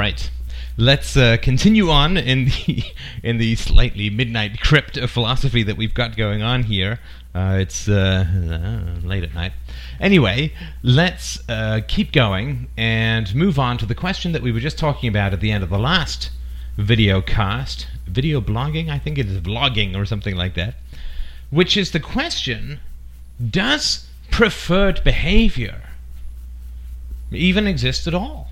right. Let's uh, continue on in the in the slightly midnight crypt of philosophy that we've got going on here. Uh, it's uh, uh late at night. Anyway, let's uh, keep going and move on to the question that we were just talking about at the end of the last video cast. Video blogging, I think it is vlogging or something like that. Which is the question: Does preferred behavior even exist at all?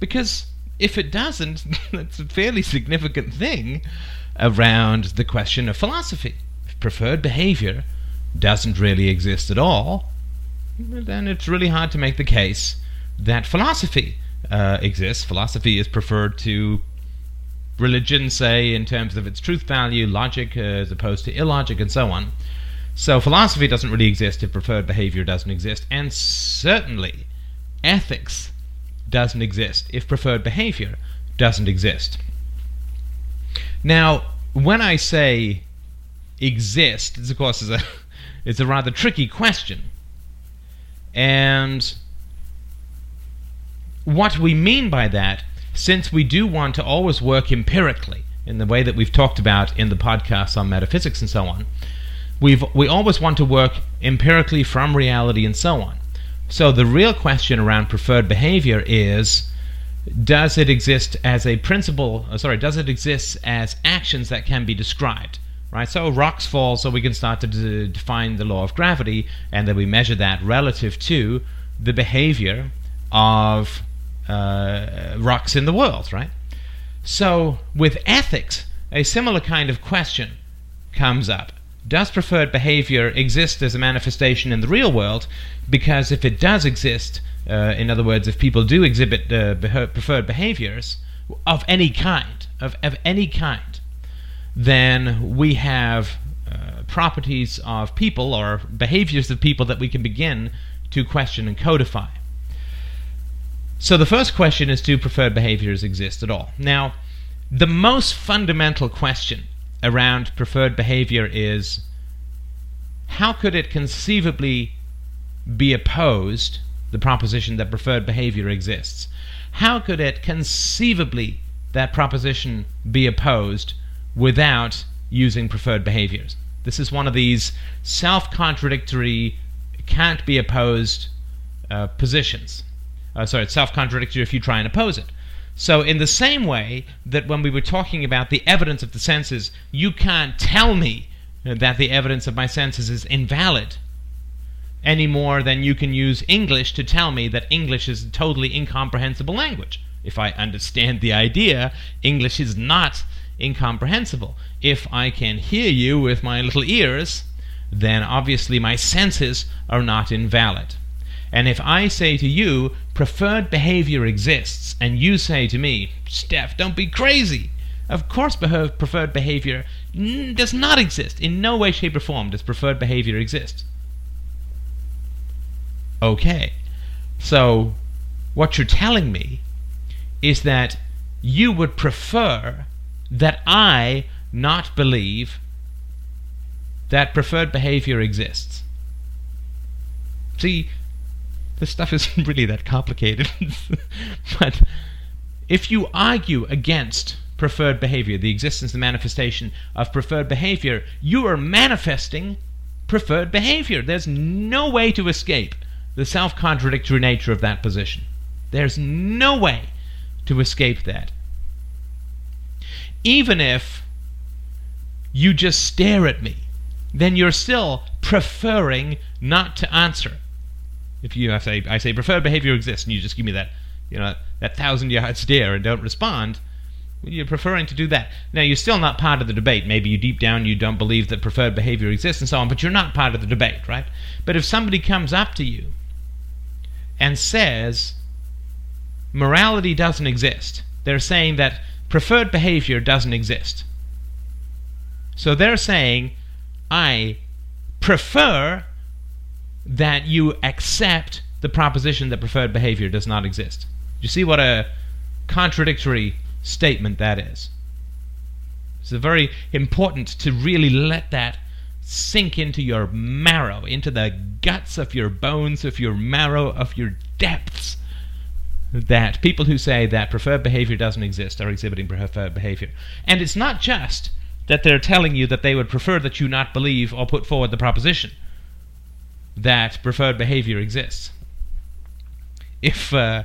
Because if it doesn't, that's a fairly significant thing around the question of philosophy. If preferred behavior doesn't really exist at all, then it's really hard to make the case that philosophy uh, exists. Philosophy is preferred to religion, say, in terms of its truth value, logic uh, as opposed to illogic, and so on. So philosophy doesn't really exist if preferred behavior doesn't exist, and certainly ethics doesn't exist if preferred behavior doesn't exist. Now, when I say exist, this of course is a it's a rather tricky question. And what we mean by that, since we do want to always work empirically in the way that we've talked about in the podcasts on metaphysics and so on, we've we always want to work empirically from reality and so on. So the real question around preferred behavior is does it exist as a principle, uh, sorry, does it exist as actions that can be described? Right? So rocks fall so we can start to d- define the law of gravity and then we measure that relative to the behavior of uh, rocks in the world, right? So with ethics, a similar kind of question comes up does preferred behavior exist as a manifestation in the real world? Because if it does exist, uh, in other words, if people do exhibit uh, preferred behaviors of any kind, of, of any kind, then we have uh, properties of people or behaviors of people that we can begin to question and codify. So the first question is do preferred behaviors exist at all? Now, the most fundamental question around preferred behavior is how could it conceivably be opposed, the proposition that preferred behavior exists? How could it conceivably, that proposition, be opposed without using preferred behaviors? This is one of these self contradictory, can't be opposed uh, positions. Uh, sorry, it's self contradictory if you try and oppose it. So, in the same way that when we were talking about the evidence of the senses, you can't tell me that the evidence of my senses is invalid any more than you can use English to tell me that English is a totally incomprehensible language. If I understand the idea, English is not incomprehensible. If I can hear you with my little ears, then obviously my senses are not invalid. And if I say to you, preferred behavior exists, and you say to me, Steph, don't be crazy. Of course, preferred behavior does not exist. In no way, shape, or form does preferred behavior exist. Okay. So, what you're telling me is that you would prefer that I not believe that preferred behavior exists. See, this stuff isn't really that complicated. but if you argue against preferred behavior, the existence the manifestation of preferred behavior, you are manifesting preferred behavior. There's no way to escape the self contradictory nature of that position. There's no way to escape that. Even if you just stare at me, then you're still preferring not to answer. If you I say I say preferred behavior exists, and you just give me that you know that thousand yard stare and don't respond, well, you're preferring to do that. Now you're still not part of the debate. Maybe you deep down you don't believe that preferred behavior exists and so on, but you're not part of the debate, right? But if somebody comes up to you and says morality doesn't exist, they're saying that preferred behavior doesn't exist. So they're saying, I prefer that you accept the proposition that preferred behavior does not exist. You see what a contradictory statement that is. It's very important to really let that sink into your marrow, into the guts of your bones, of your marrow, of your depths. that people who say that preferred behavior doesn't exist are exhibiting preferred behavior. And it's not just that they're telling you that they would prefer that you not believe or put forward the proposition that preferred behavior exists. If uh,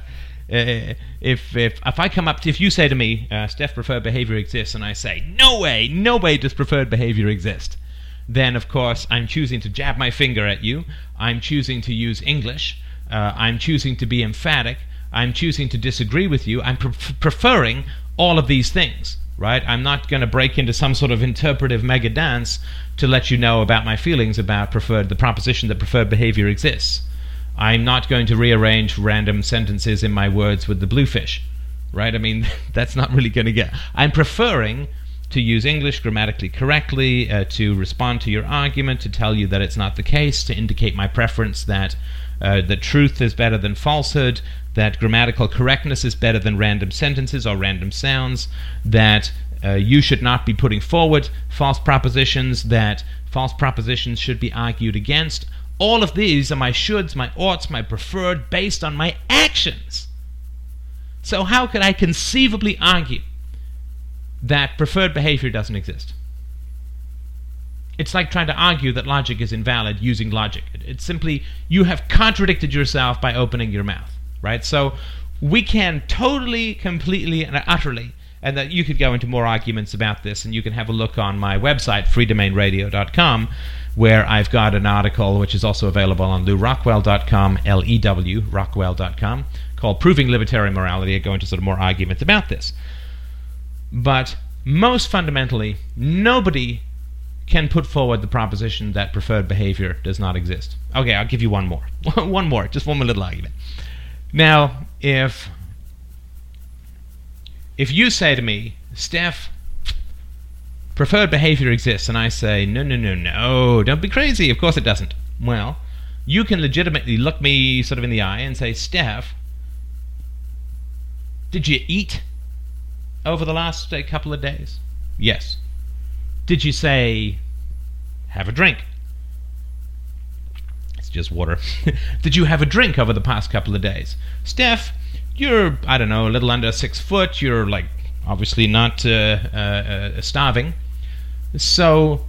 uh, if if if I come up to, if you say to me, uh, Steph, preferred behavior exists, and I say, no way, no way does preferred behavior exist, then of course I'm choosing to jab my finger at you. I'm choosing to use English. Uh, I'm choosing to be emphatic. I'm choosing to disagree with you. I'm pre- preferring all of these things, right? I'm not going to break into some sort of interpretive mega dance to let you know about my feelings about preferred the proposition that preferred behavior exists. I'm not going to rearrange random sentences in my words with the bluefish, right? I mean, that's not really going to get. I'm preferring to use English grammatically correctly, uh, to respond to your argument, to tell you that it's not the case, to indicate my preference that uh, that truth is better than falsehood, that grammatical correctness is better than random sentences or random sounds, that uh, you should not be putting forward false propositions, that false propositions should be argued against. All of these are my shoulds, my oughts, my preferred based on my actions. So, how could I conceivably argue that preferred behavior doesn't exist? It's like trying to argue that logic is invalid using logic. It's simply, you have contradicted yourself by opening your mouth, right? So, we can totally, completely, and utterly and that you could go into more arguments about this, and you can have a look on my website, freedomainradio.com, where I've got an article which is also available on lewrockwell.com, L-E-W, rockwell.com, called Proving Libertarian Morality. I go into sort of more arguments about this. But most fundamentally, nobody can put forward the proposition that preferred behavior does not exist. Okay, I'll give you one more. one more, just one more little argument. Now, if if you say to me, Steph, preferred behavior exists, and I say, no, no, no, no, don't be crazy, of course it doesn't. Well, you can legitimately look me sort of in the eye and say, Steph, did you eat over the last couple of days? Yes. Did you say, have a drink? It's just water. did you have a drink over the past couple of days? Steph, you're, I don't know, a little under six foot. You're like obviously not uh, uh, uh starving. So,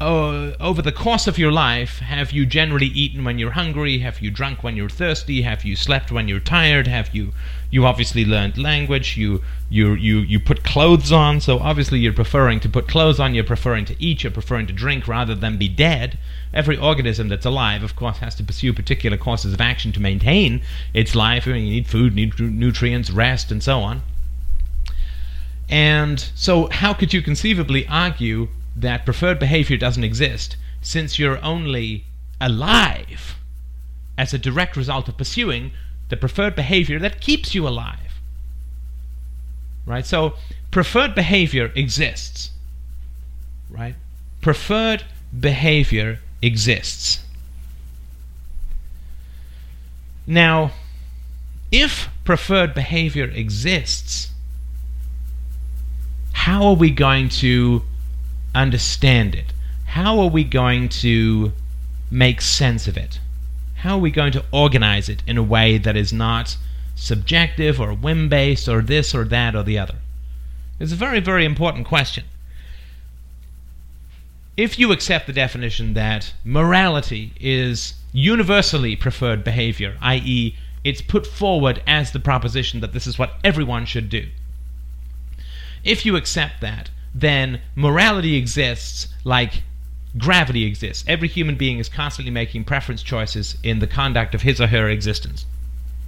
uh, over the course of your life, have you generally eaten when you're hungry? Have you drunk when you're thirsty? Have you slept when you're tired? Have you you obviously learned language? You you you you put clothes on. So obviously you're preferring to put clothes on. You're preferring to eat. You're preferring to drink rather than be dead. Every organism that's alive, of course, has to pursue particular courses of action to maintain its life. I mean, you need food, need nutrients, rest, and so on. And so, how could you conceivably argue that preferred behavior doesn't exist since you're only alive as a direct result of pursuing the preferred behavior that keeps you alive? Right? So, preferred behavior exists. Right? Preferred behavior exists. Now, if preferred behavior exists, how are we going to understand it? How are we going to make sense of it? How are we going to organize it in a way that is not subjective or whim based or this or that or the other? It's a very, very important question. If you accept the definition that morality is universally preferred behavior, i.e., it's put forward as the proposition that this is what everyone should do, if you accept that, then morality exists like gravity exists. Every human being is constantly making preference choices in the conduct of his or her existence.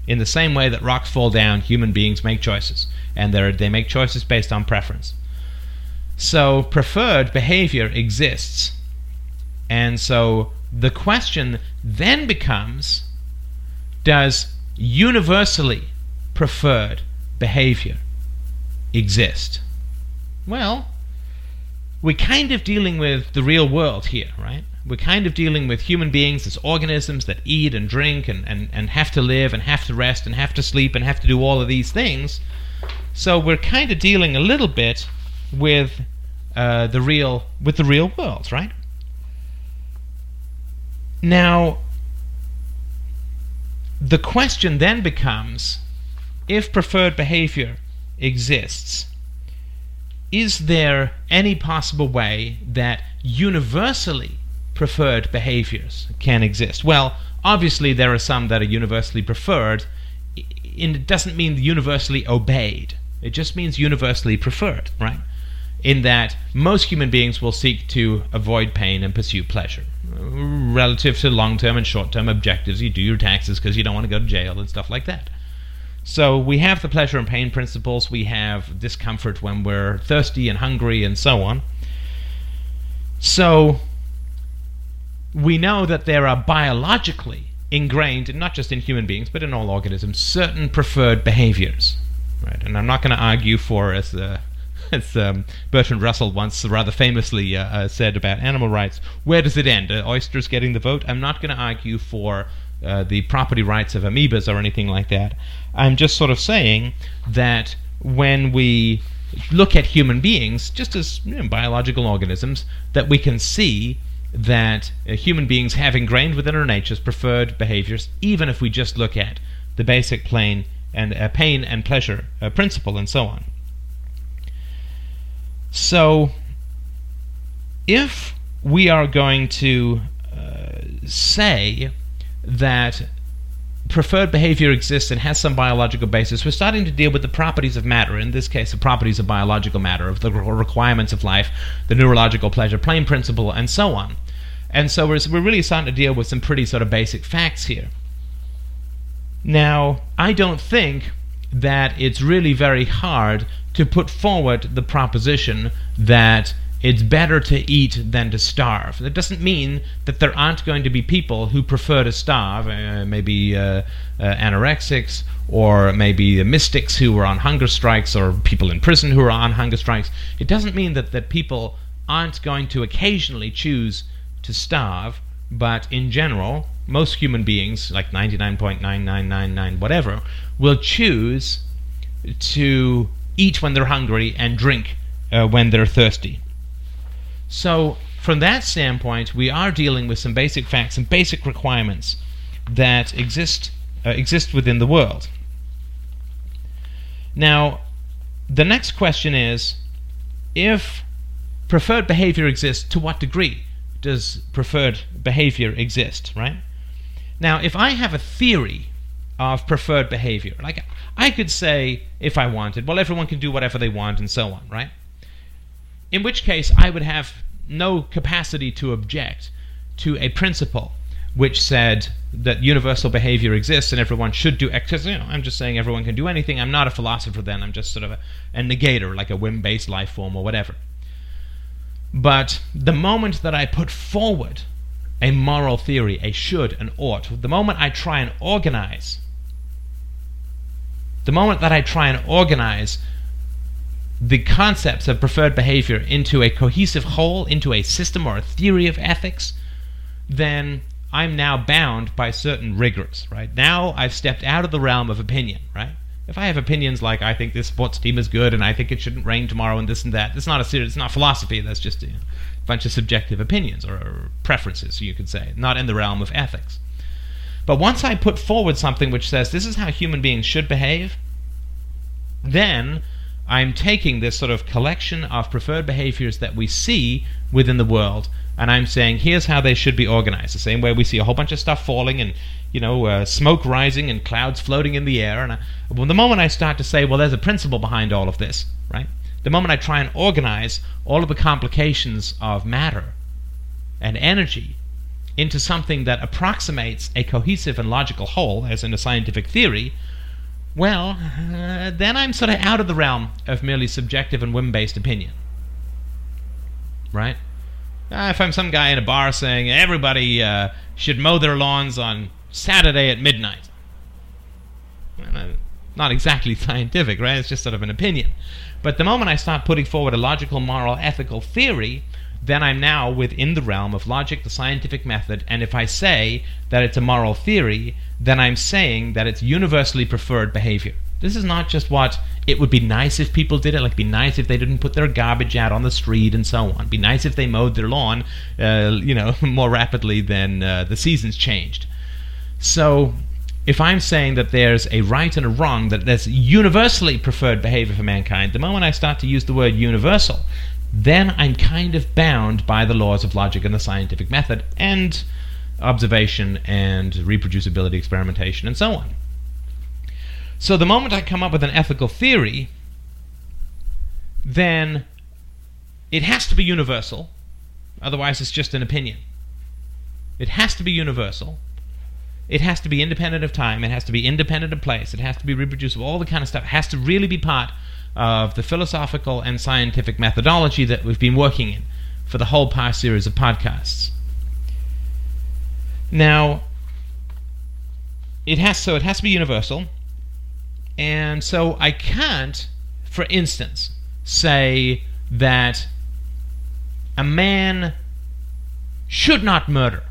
In the same way that rocks fall down, human beings make choices, and they make choices based on preference. So, preferred behavior exists. And so, the question then becomes does universally preferred behavior exist? Well, we're kind of dealing with the real world here, right? We're kind of dealing with human beings as organisms that eat and drink and, and, and have to live and have to rest and have to sleep and have to do all of these things. So we're kind of dealing a little bit with uh, the real with the real world, right? Now, the question then becomes if preferred behavior exists, is there any possible way that universally preferred behaviors can exist? Well, obviously there are some that are universally preferred. It doesn't mean universally obeyed. It just means universally preferred, right? In that most human beings will seek to avoid pain and pursue pleasure. Relative to long term and short term objectives, you do your taxes because you don't want to go to jail and stuff like that. So we have the pleasure and pain principles, we have discomfort when we're thirsty and hungry, and so on. So we know that there are biologically ingrained, not just in human beings, but in all organisms, certain preferred behaviors. Right? And I'm not going to argue for, as, uh, as um, Bertrand Russell once rather famously uh, uh, said about animal rights, where does it end? Uh, oysters getting the vote? I'm not going to argue for uh, the property rights of amoebas or anything like that. I'm just sort of saying that when we look at human beings, just as you know, biological organisms, that we can see that uh, human beings have ingrained within our natures preferred behaviors, even if we just look at the basic plane and uh, pain and pleasure uh, principle and so on. So, if we are going to uh, say that preferred behavior exists and has some biological basis, we're starting to deal with the properties of matter, in this case, the properties of biological matter, of the requirements of life, the neurological pleasure plane principle, and so on. And so we're, we're really starting to deal with some pretty sort of basic facts here. Now, I don't think that it's really very hard to put forward the proposition that it's better to eat than to starve. That doesn't mean that there aren't going to be people who prefer to starve, uh, maybe uh, uh, anorexics, or maybe the mystics who are on hunger strikes, or people in prison who are on hunger strikes. It doesn't mean that, that people aren't going to occasionally choose to starve, but in general, most human beings, like 99.9999 whatever, will choose to eat when they're hungry and drink uh, when they're thirsty. So, from that standpoint, we are dealing with some basic facts and basic requirements that exist uh, exist within the world. Now, the next question is if preferred behavior exists, to what degree does preferred behavior exist, right? Now, if I have a theory of preferred behavior, like I could say, if I wanted, well, everyone can do whatever they want and so on, right? In which case I would have no capacity to object to a principle which said that universal behavior exists and everyone should do X. You know, I'm just saying everyone can do anything. I'm not a philosopher then. I'm just sort of a, a negator, like a whim-based life form or whatever. But the moment that I put forward a moral theory, a should, an ought, the moment I try and organize, the moment that I try and organize the concepts of preferred behavior into a cohesive whole, into a system or a theory of ethics, then I'm now bound by certain rigors, right? Now I've stepped out of the realm of opinion, right? If I have opinions like I think this sports team is good and I think it shouldn't rain tomorrow and this and that, it's not a serious, it's not philosophy. That's just a bunch of subjective opinions or, or preferences, you could say, not in the realm of ethics. But once I put forward something which says this is how human beings should behave, then I'm taking this sort of collection of preferred behaviors that we see within the world, and I'm saying here's how they should be organized. The same way we see a whole bunch of stuff falling and you know uh, smoke rising and clouds floating in the air. And I, well, the moment I start to say, well, there's a principle behind all of this, right? The moment I try and organize all of the complications of matter and energy into something that approximates a cohesive and logical whole, as in a scientific theory, well, uh, then I'm sort of out of the realm of merely subjective and whim based opinion. Right? Uh, if I'm some guy in a bar saying everybody uh, should mow their lawns on Saturday at midnight, well, not exactly scientific, right? It's just sort of an opinion. But the moment I start putting forward a logical, moral, ethical theory, then I'm now within the realm of logic, the scientific method, and if I say that it's a moral theory, then I'm saying that it's universally preferred behavior. This is not just what it would be nice if people did it, like be nice if they didn't put their garbage out on the street and so on. Be nice if they mowed their lawn, uh, you know, more rapidly than uh, the seasons changed. So if I'm saying that there's a right and a wrong, that there's universally preferred behavior for mankind, the moment I start to use the word universal, then I'm kind of bound by the laws of logic and the scientific method and observation and reproducibility experimentation and so on. So the moment I come up with an ethical theory, then it has to be universal, otherwise, it's just an opinion. It has to be universal. It has to be independent of time. It has to be independent of place. It has to be reproducible. All the kind of stuff it has to really be part of the philosophical and scientific methodology that we've been working in for the whole past series of podcasts. Now, it has so it has to be universal, and so I can't, for instance, say that a man should not murder.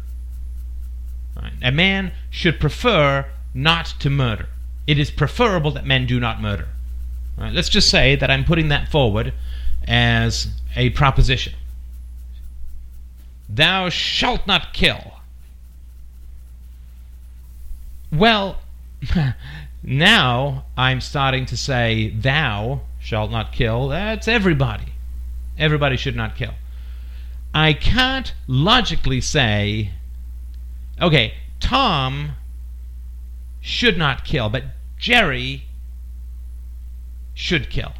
Right? A man should prefer not to murder. It is preferable that men do not murder. Right? Let's just say that I'm putting that forward as a proposition. Thou shalt not kill. Well, now I'm starting to say, Thou shalt not kill. That's everybody. Everybody should not kill. I can't logically say, okay, Tom should not kill, but Jerry should kill.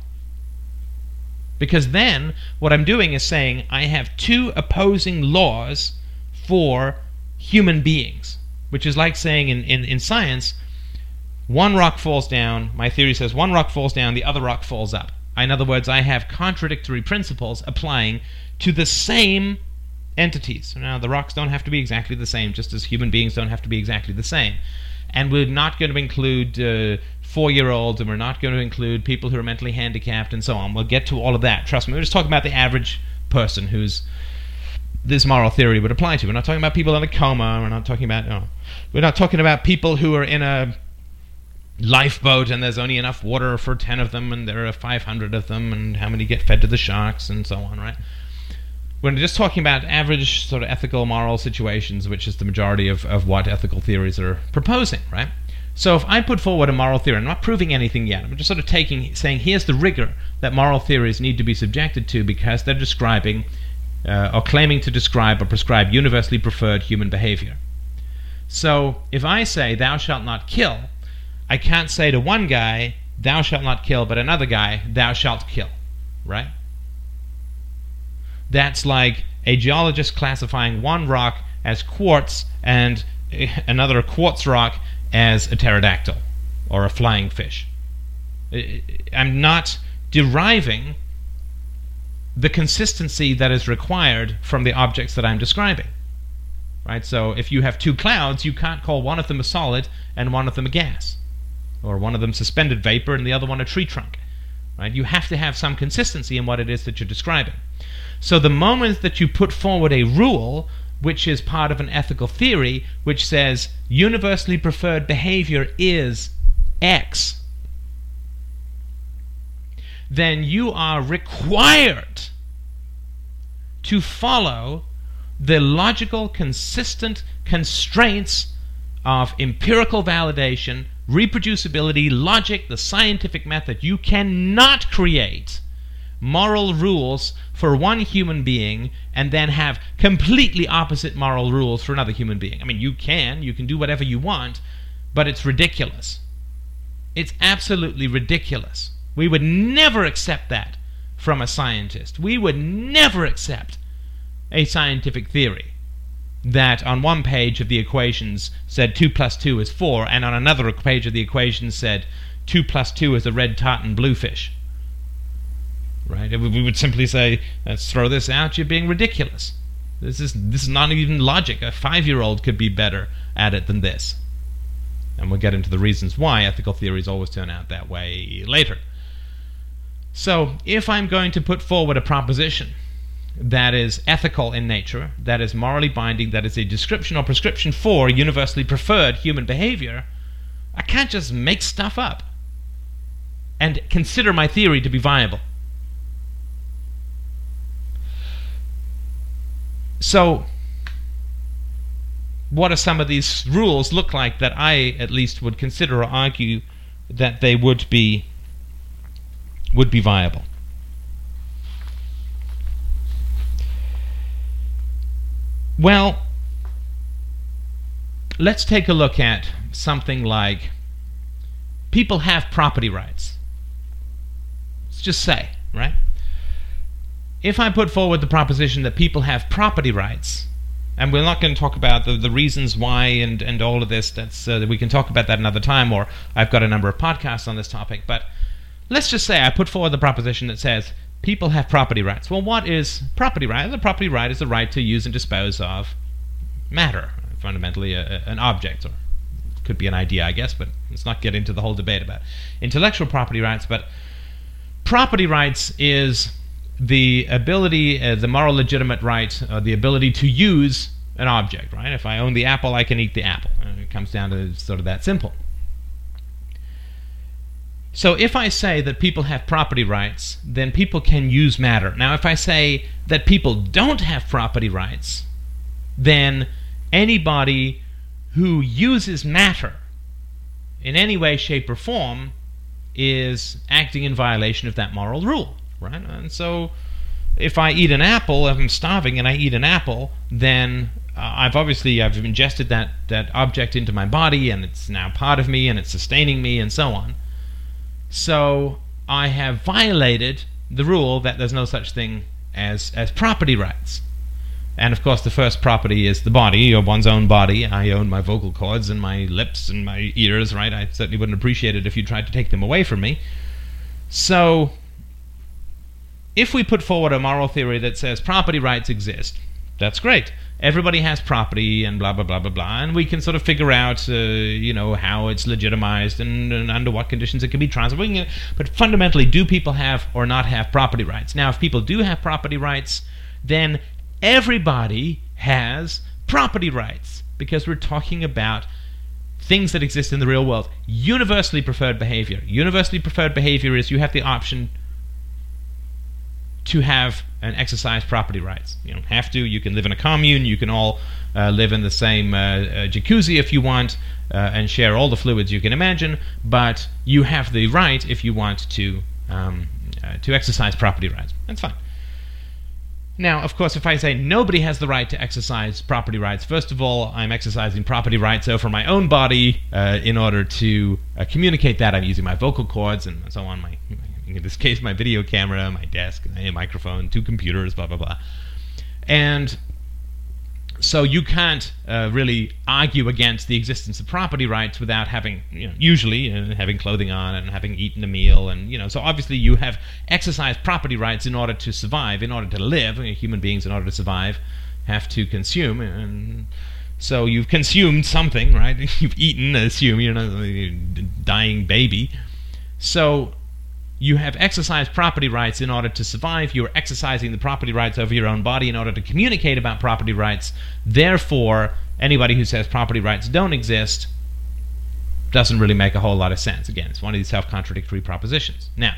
Because then what I'm doing is saying I have two opposing laws for human beings, which is like saying in, in, in science, one rock falls down, my theory says one rock falls down, the other rock falls up. In other words, I have contradictory principles applying to the same entities. Now, the rocks don't have to be exactly the same, just as human beings don't have to be exactly the same. And we're not going to include uh, four year olds, and we're not going to include people who are mentally handicapped, and so on. We'll get to all of that. Trust me, we're just talking about the average person who's this moral theory would apply to. We're not talking about people in a coma. We're not talking about. No, we're not talking about people who are in a lifeboat and there's only enough water for 10 of them and there are 500 of them and how many get fed to the sharks and so on, right? We're just talking about average sort of ethical, moral situations, which is the majority of, of what ethical theories are proposing, right? So if I put forward a moral theory, I'm not proving anything yet. I'm just sort of taking, saying here's the rigor that moral theories need to be subjected to because they're describing uh, or claiming to describe or prescribe universally preferred human behavior. So if I say thou shalt not kill, I can't say to one guy thou shalt not kill, but another guy thou shalt kill, right? That's like a geologist classifying one rock as quartz and another quartz rock as a pterodactyl or a flying fish. I'm not deriving the consistency that is required from the objects that I'm describing. Right? So if you have two clouds, you can't call one of them a solid and one of them a gas. Or one of them suspended vapor and the other one a tree trunk. Right? You have to have some consistency in what it is that you're describing. So the moment that you put forward a rule which is part of an ethical theory which says universally preferred behavior is X, then you are required to follow the logical, consistent constraints of empirical validation, reproducibility, logic, the scientific method. You cannot create moral rules for one human being and then have completely opposite moral rules for another human being. I mean, you can, you can do whatever you want, but it's ridiculous. It's absolutely ridiculous. We would never accept that from a scientist. We would never accept a scientific theory that on one page of the equations said 2 plus 2 is 4, and on another page of the equations said 2 plus 2 is a red tartan bluefish right? We would simply say, "Let's throw this out. You're being ridiculous. This is this is not even logic. A five-year-old could be better at it than this." And we'll get into the reasons why ethical theories always turn out that way later. So, if I'm going to put forward a proposition that is ethical in nature, that is morally binding, that is a description or prescription for universally preferred human behavior, I can't just make stuff up and consider my theory to be viable. So, what do some of these rules look like that I at least would consider or argue that they would be would be viable. Well, let's take a look at something like people have property rights. Let's just say, right? If I put forward the proposition that people have property rights, and we're not going to talk about the, the reasons why and, and all of this, that's uh, we can talk about that another time, or I've got a number of podcasts on this topic, but let's just say I put forward the proposition that says people have property rights. Well, what is property right? The property right is the right to use and dispose of matter, fundamentally a, an object, or could be an idea, I guess, but let's not get into the whole debate about intellectual property rights. But property rights is the ability, uh, the moral legitimate right, uh, the ability to use an object, right? If I own the apple, I can eat the apple. It comes down to sort of that simple. So if I say that people have property rights, then people can use matter. Now, if I say that people don't have property rights, then anybody who uses matter in any way, shape, or form is acting in violation of that moral rule, right? And so if I eat an apple, if I'm starving and I eat an apple, then uh, I've obviously I've ingested that that object into my body and it's now part of me and it's sustaining me and so on. So I have violated the rule that there's no such thing as as property rights. And of course, the first property is the body, or one's own body. I own my vocal cords and my lips and my ears, right? I certainly wouldn't appreciate it if you tried to take them away from me. So, if we put forward a moral theory that says property rights exist, that's great. Everybody has property and blah blah blah blah blah, and we can sort of figure out, uh, you know, how it's legitimized and, and, under what conditions it can be transferred. But fundamentally, do people have or not have property rights? Now, if people do have property rights, then everybody has property rights because we're talking about things that exist in the real world. Universally preferred behavior. Universally preferred behavior is you have the option to have and exercise property rights. You don't have to. You can live in a commune. You can all uh, live in the same uh, uh, jacuzzi if you want uh, and share all the fluids you can imagine. But you have the right, if you want to, um, uh, to exercise property rights. That's fine. Now, of course, if I say nobody has the right to exercise property rights, first of all, I'm exercising property rights over my own body uh, in order to communicate that. I'm using my vocal cords and so on, my, in this case, my video camera, my desk, a microphone, two computers, blah, blah, blah. And so you can't uh, really argue against the existence of property rights without having, you know, usually uh, having clothing on and having eaten a meal, and you know, so obviously you have exercised property rights in order to survive, in order to live. human beings, in order to survive, have to consume, and so you've consumed something, right? you've eaten, assume you're not a dying baby. So you have exercised property rights in order to survive. You're exercising the property rights over your own body in order to communicate about property rights. Therefore, anybody who says property rights don't exist doesn't really make a whole lot of sense. Again, it's one of these self contradictory propositions. Now,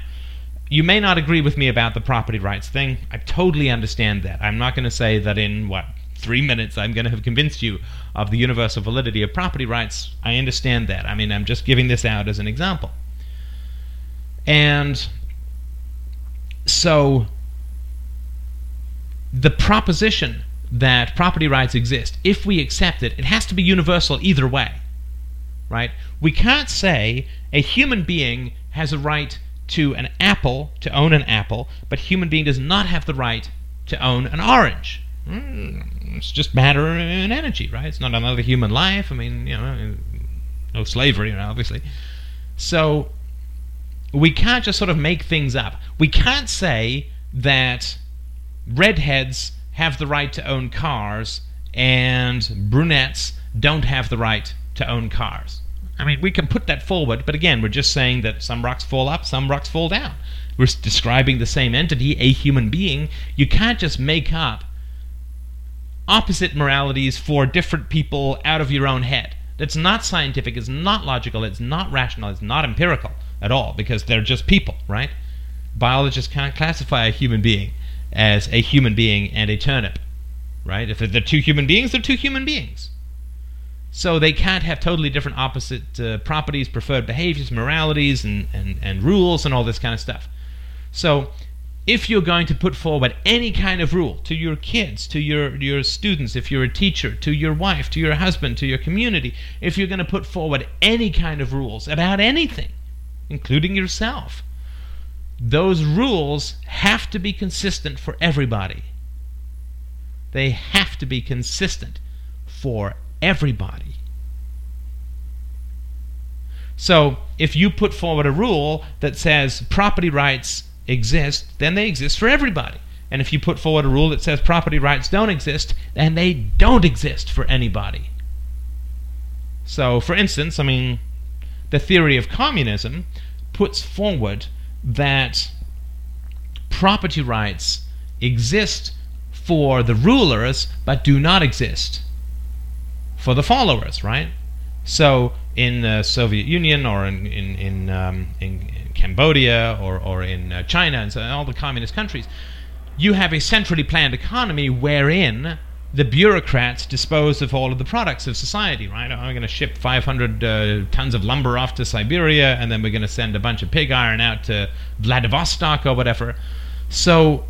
you may not agree with me about the property rights thing. I totally understand that. I'm not going to say that in, what, three minutes I'm going to have convinced you of the universal validity of property rights. I understand that. I mean, I'm just giving this out as an example. And so the proposition that property rights exist, if we accept it, it has to be universal either way. Right? We can't say a human being has a right to an apple, to own an apple, but human being does not have the right to own an orange. Hmm, it's just matter and energy, right? It's not another human life. I mean, you know, no slavery, obviously. So we can't just sort of make things up. We can't say that redheads have the right to own cars and brunettes don't have the right to own cars. I mean, we can put that forward, but again, we're just saying that some rocks fall up, some rocks fall down. We're describing the same entity, a human being. You can't just make up opposite moralities for different people out of your own head. That's not scientific, it's not logical, it's not rational, it's not empirical at all because they're just people, right? Biologists can't classify a human being as a human being and a turnip, right? If they're two human beings, they're two human beings. So they can't have totally different opposite uh, properties, preferred behaviors, moralities, and, and, and rules, and all this kind of stuff. So if you're going to put forward any kind of rule to your kids, to your, your students, if you're a teacher, to your wife, to your husband, to your community, if you're going to put forward any kind of rules about anything, including yourself, those rules have to be consistent for everybody. They have to be consistent for everybody. So, if you put forward a rule that says property rights exist, then they exist for everybody. And if you put forward a rule that says property rights don't exist, then they don't exist for anybody. So, for instance, I mean, the theory of communism puts forward that property rights exist for the rulers but do not exist for the followers, right? So in the Soviet Union or in in in, um, in, Cambodia or or in uh, China and so all the communist countries, you have a centrally planned economy wherein the bureaucrats dispose of all of the products of society, right? I'm going to ship 500 uh, tons of lumber off to Siberia, and then we're going to send a bunch of pig iron out to Vladivostok or whatever. So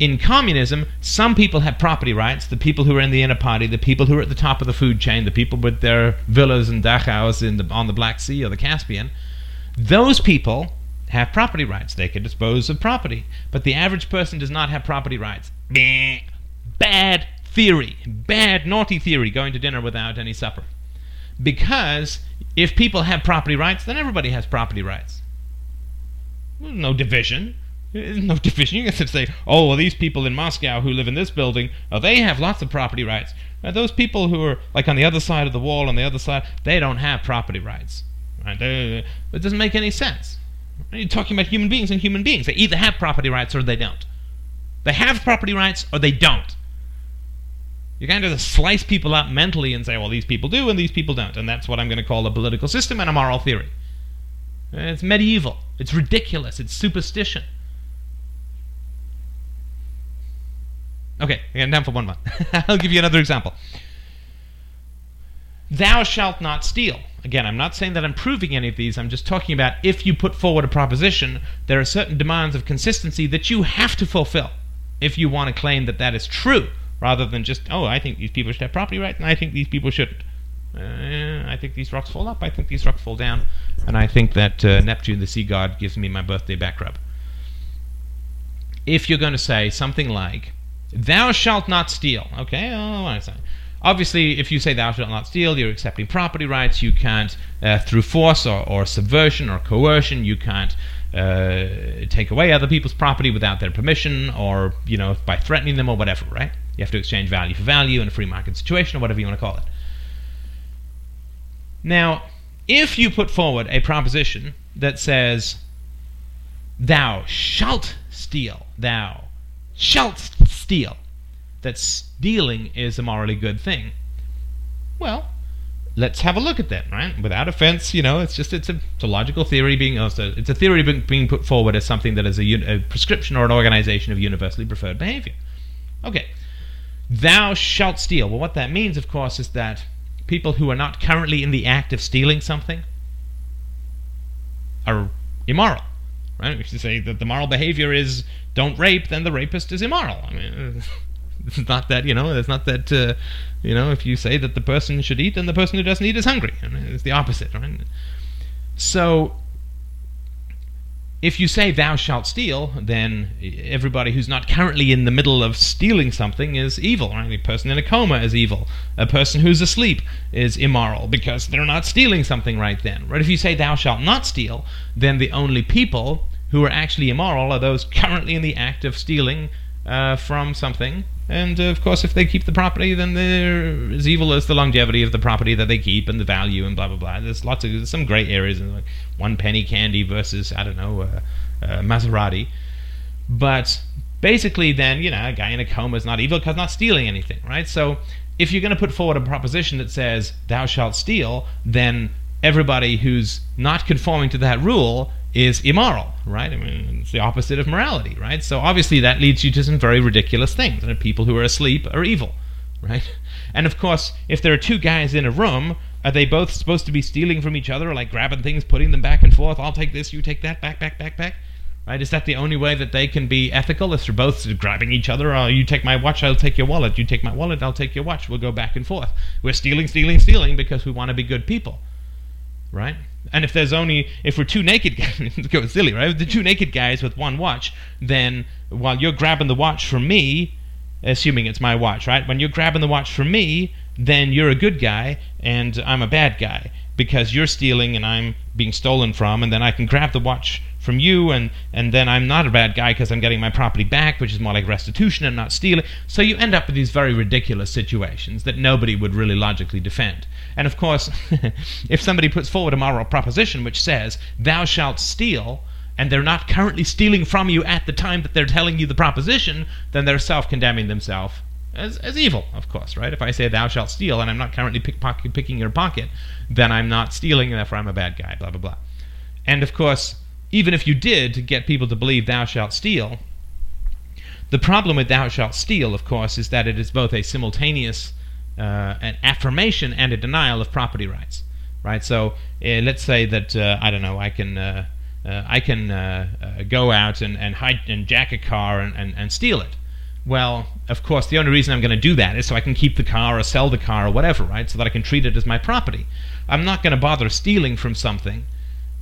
in communism, some people have property rights. The people who are in the inner party, the people who are at the top of the food chain, the people with their villas and dachas in the, on the Black Sea or the Caspian, those people have property rights. They can dispose of property. But the average person does not have property rights. Bad theory. Bad, naughty theory, going to dinner without any supper. Because if people have property rights, then everybody has property rights. No division. No division. You can say, oh, well, these people in Moscow who live in this building, oh, they have lots of property rights. Now, those people who are like on the other side of the wall, on the other side, they don't have property rights. Right? It doesn't make any sense. You're talking about human beings and human beings. They either have property rights or they don't. They have property rights or they don't. You kind of slice people up mentally and say, well, these people do and these people don't. And that's what I'm going to call a political system and a moral theory. It's medieval. It's ridiculous. It's superstition. Okay, I got time for one more. I'll give you another example. Thou shalt not steal. Again, I'm not saying that I'm proving any of these. I'm just talking about if you put forward a proposition, there are certain demands of consistency that you have to fulfill if you want to claim that that is true, rather than just, oh, I think these people should have property rights, and I think these people shouldn't. Uh, I think these rocks fall up, I think these rocks fall down, and I think that uh, Neptune, the sea god, gives me my birthday back rub. If you're going to say something like, Thou shalt not steal. Okay, oh, obviously, if you say thou shalt not steal, you're accepting property rights. You can't, uh, through force or, or subversion or coercion, you can't uh, take away other people's property without their permission or, you know, by threatening them or whatever, right? You have to exchange value for value in a free market situation or whatever you want to call it. Now, if you put forward a proposition that says, thou shalt steal, thou shalt steal, that stealing is a morally good thing. Well, let's have a look at that, right? Without offense, you know, it's just it's a, it's a logical theory being oh, also it's a theory being, being put forward as something that is a, a prescription or an organization of universally preferred behavior. Okay, thou shalt steal. Well, what that means, of course, is that people who are not currently in the act of stealing something are immoral right? If you say that the moral behavior is don't rape, then the rapist is immoral. I mean, it's not that you know. It's not that uh, you know. If you say that the person should eat, then the person who doesn't eat is hungry. I mean, it's the opposite, right? So. If you say thou shalt steal, then everybody who's not currently in the middle of stealing something is evil. Right? A person in a coma is evil. A person who's asleep is immoral because they're not stealing something right then. Right? If you say thou shalt not steal, then the only people who are actually immoral are those currently in the act of stealing uh, from something. And uh, of course, if they keep the property, then they're as evil as the longevity of the property that they keep and the value and blah blah blah. There's lots of there's some gray areas, like one penny candy versus I don't know uh, uh, Maserati. But basically, then you know, a guy in a coma is not evil because not stealing anything, right? So if you're going to put forward a proposition that says "Thou shalt steal," then everybody who's not conforming to that rule is immoral, right? I mean, it's the opposite of morality, right? So obviously that leads you to some very ridiculous things. And people who are asleep are evil, right? And of course, if there are two guys in a room, are they both supposed to be stealing from each other, like grabbing things, putting them back and forth? I'll take this, you take that, back, back, back, back. Right? Is that the only way that they can be ethical? If they're both grabbing each other, oh, you take my watch, I'll take your wallet. You take my wallet, I'll take your watch. We'll go back and forth. We're stealing, stealing, stealing because we want to be good people. Right? And if there's only if we're two naked guys, go silly, right? The two naked guys with one watch, then while you're grabbing the watch from me, assuming it's my watch, right? When you're grabbing the watch from me, then you're a good guy and I'm a bad guy because you're stealing and I'm being stolen from, and then I can grab the watch from you, and, and then I'm not a bad guy because I'm getting my property back, which is more like restitution and not stealing. So you end up with these very ridiculous situations that nobody would really logically defend. And of course, if somebody puts forward a moral proposition which says, thou shalt steal, and they're not currently stealing from you at the time that they're telling you the proposition, then they're self condemning themselves as, as evil, of course, right? If I say thou shalt steal and I'm not currently pick pocket, picking your pocket, then I'm not stealing and therefore I'm a bad guy, blah, blah, blah. And of course, even if you did to get people to believe thou shalt steal, the problem with thou shalt steal, of course, is that it is both a simultaneous uh, an affirmation and a denial of property rights, right? So uh, let's say that uh, I don't know, I can uh, uh, I can uh, go out and and, hide, and jack a car and, and, and steal it well, of course, the only reason I'm going to do that is so I can keep the car or sell the car or whatever, right? So that I can treat it as my property. I'm not going to bother stealing from something.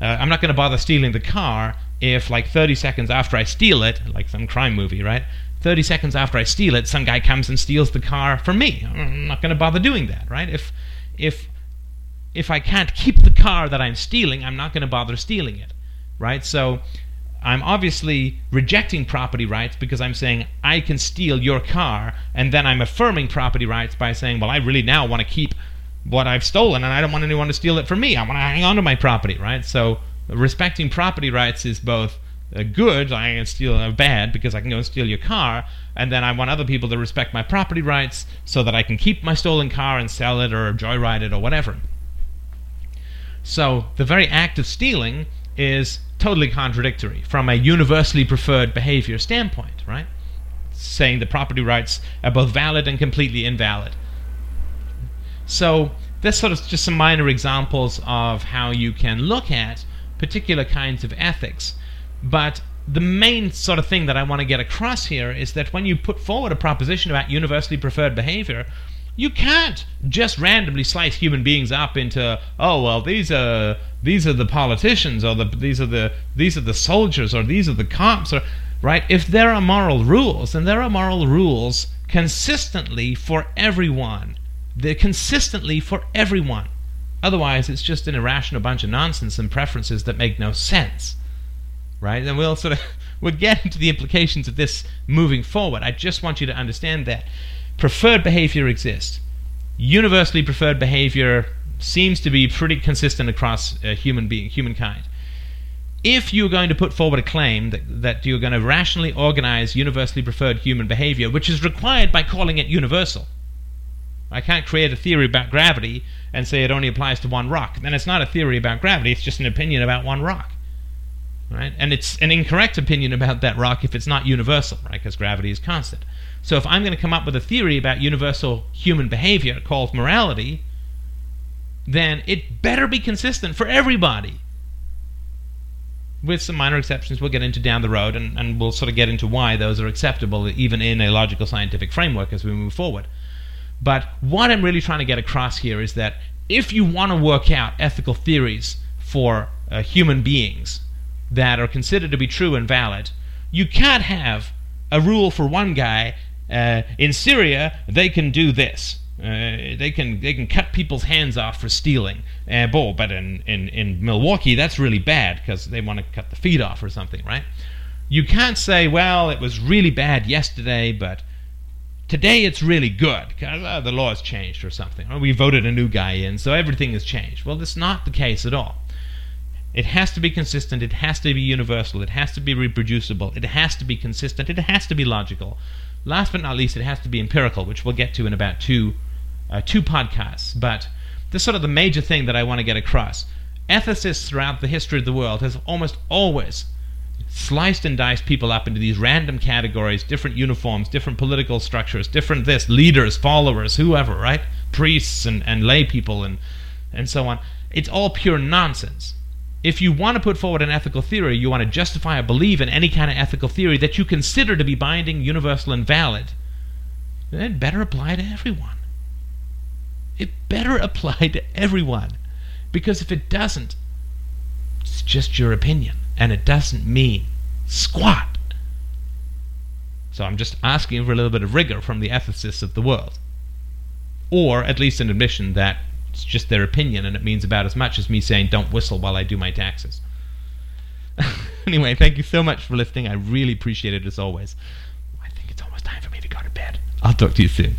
Uh, I'm not going to bother stealing the car if, like, 30 seconds after I steal it, like some crime movie, right? 30 seconds after I steal it, some guy comes and steals the car from me. I'm not going to bother doing that, right? If, if, if I can't keep the car that I'm stealing, I'm not going to bother stealing it, right? So I'm obviously rejecting property rights because I'm saying I can steal your car, and then I'm affirming property rights by saying, well, I really now want to keep what I've stolen, and I don't want anyone to steal it from me. I want to hang on to my property, right? So respecting property rights is both good, I can steal uh, bad because I can go and steal your car, and then I want other people to respect my property rights so that I can keep my stolen car and sell it or joyride it or whatever. So the very act of stealing is totally contradictory from a universally preferred behavior standpoint, right? Saying the property rights are both valid and completely invalid. So, this sort of just some minor examples of how you can look at particular kinds of ethics. But the main sort of thing that I want to get across here is that when you put forward a proposition about universally preferred behavior, you can't just randomly slice human beings up into oh well these are these are the politicians or the these are the these are the soldiers or these are the cops or right? If there are moral rules and there are moral rules consistently for everyone. They're consistently for everyone. Otherwise it's just an irrational bunch of nonsense and preferences that make no sense right? And we'll sort of we'll get into the implications of this moving forward. I just want you to understand that preferred behavior exists. Universally preferred behavior seems to be pretty consistent across uh, human being, humankind. If you're going to put forward a claim that, that you're going to rationally organize universally preferred human behavior, which is required by calling it universal, I can't create a theory about gravity and say it only applies to one rock. Then it's not a theory about gravity, it's just an opinion about one rock. Right? And it's an incorrect opinion about that rock if it's not universal, right? Because gravity is constant. So if I'm going to come up with a theory about universal human behavior called morality, then it better be consistent for everybody. With some minor exceptions we'll get into down the road, and, and we'll sort of get into why those are acceptable even in a logical scientific framework as we move forward. But what I'm really trying to get across here is that if you want to work out ethical theories for uh, human beings that are considered to be true and valid, you can't have a rule for one guy uh, in Syria, they can do this. Uh, they can they can cut people's hands off for stealing. Uh, but in, in, in Milwaukee, that's really bad because they want to cut the feet off or something, right? You can't say, well, it was really bad yesterday, but today it's really good because uh, the law has changed or something. Or we voted a new guy in, so everything has changed. Well, that's not the case at all. It has to be consistent. It has to be universal. It has to be reproducible. It has to be consistent. It has to be logical. Last but not least, it has to be empirical, which we'll get to in about two, uh, two podcasts. But this is sort of the major thing that I want to get across. Ethicists throughout the history of the world has almost always sliced and diced people up into these random categories, different uniforms, different political structures, different this, leaders, followers, whoever, right? Priests and, and lay people and, and so on. It's all pure nonsense. If you want to put forward an ethical theory, you want to justify or believe in any kind of ethical theory that you consider to be binding, universal, and valid, then it better apply to everyone. It better apply to everyone. Because if it doesn't, it's just your opinion and it doesn't mean squat. So I'm just asking for a little bit of rigor from the ethicists of the world. Or at least an admission that it's just their opinion and it means about as much as me saying don't whistle while I do my taxes. anyway, thank you so much for listening. I really appreciate it as always. I think it's almost time for me to go to bed. I'll talk to you soon.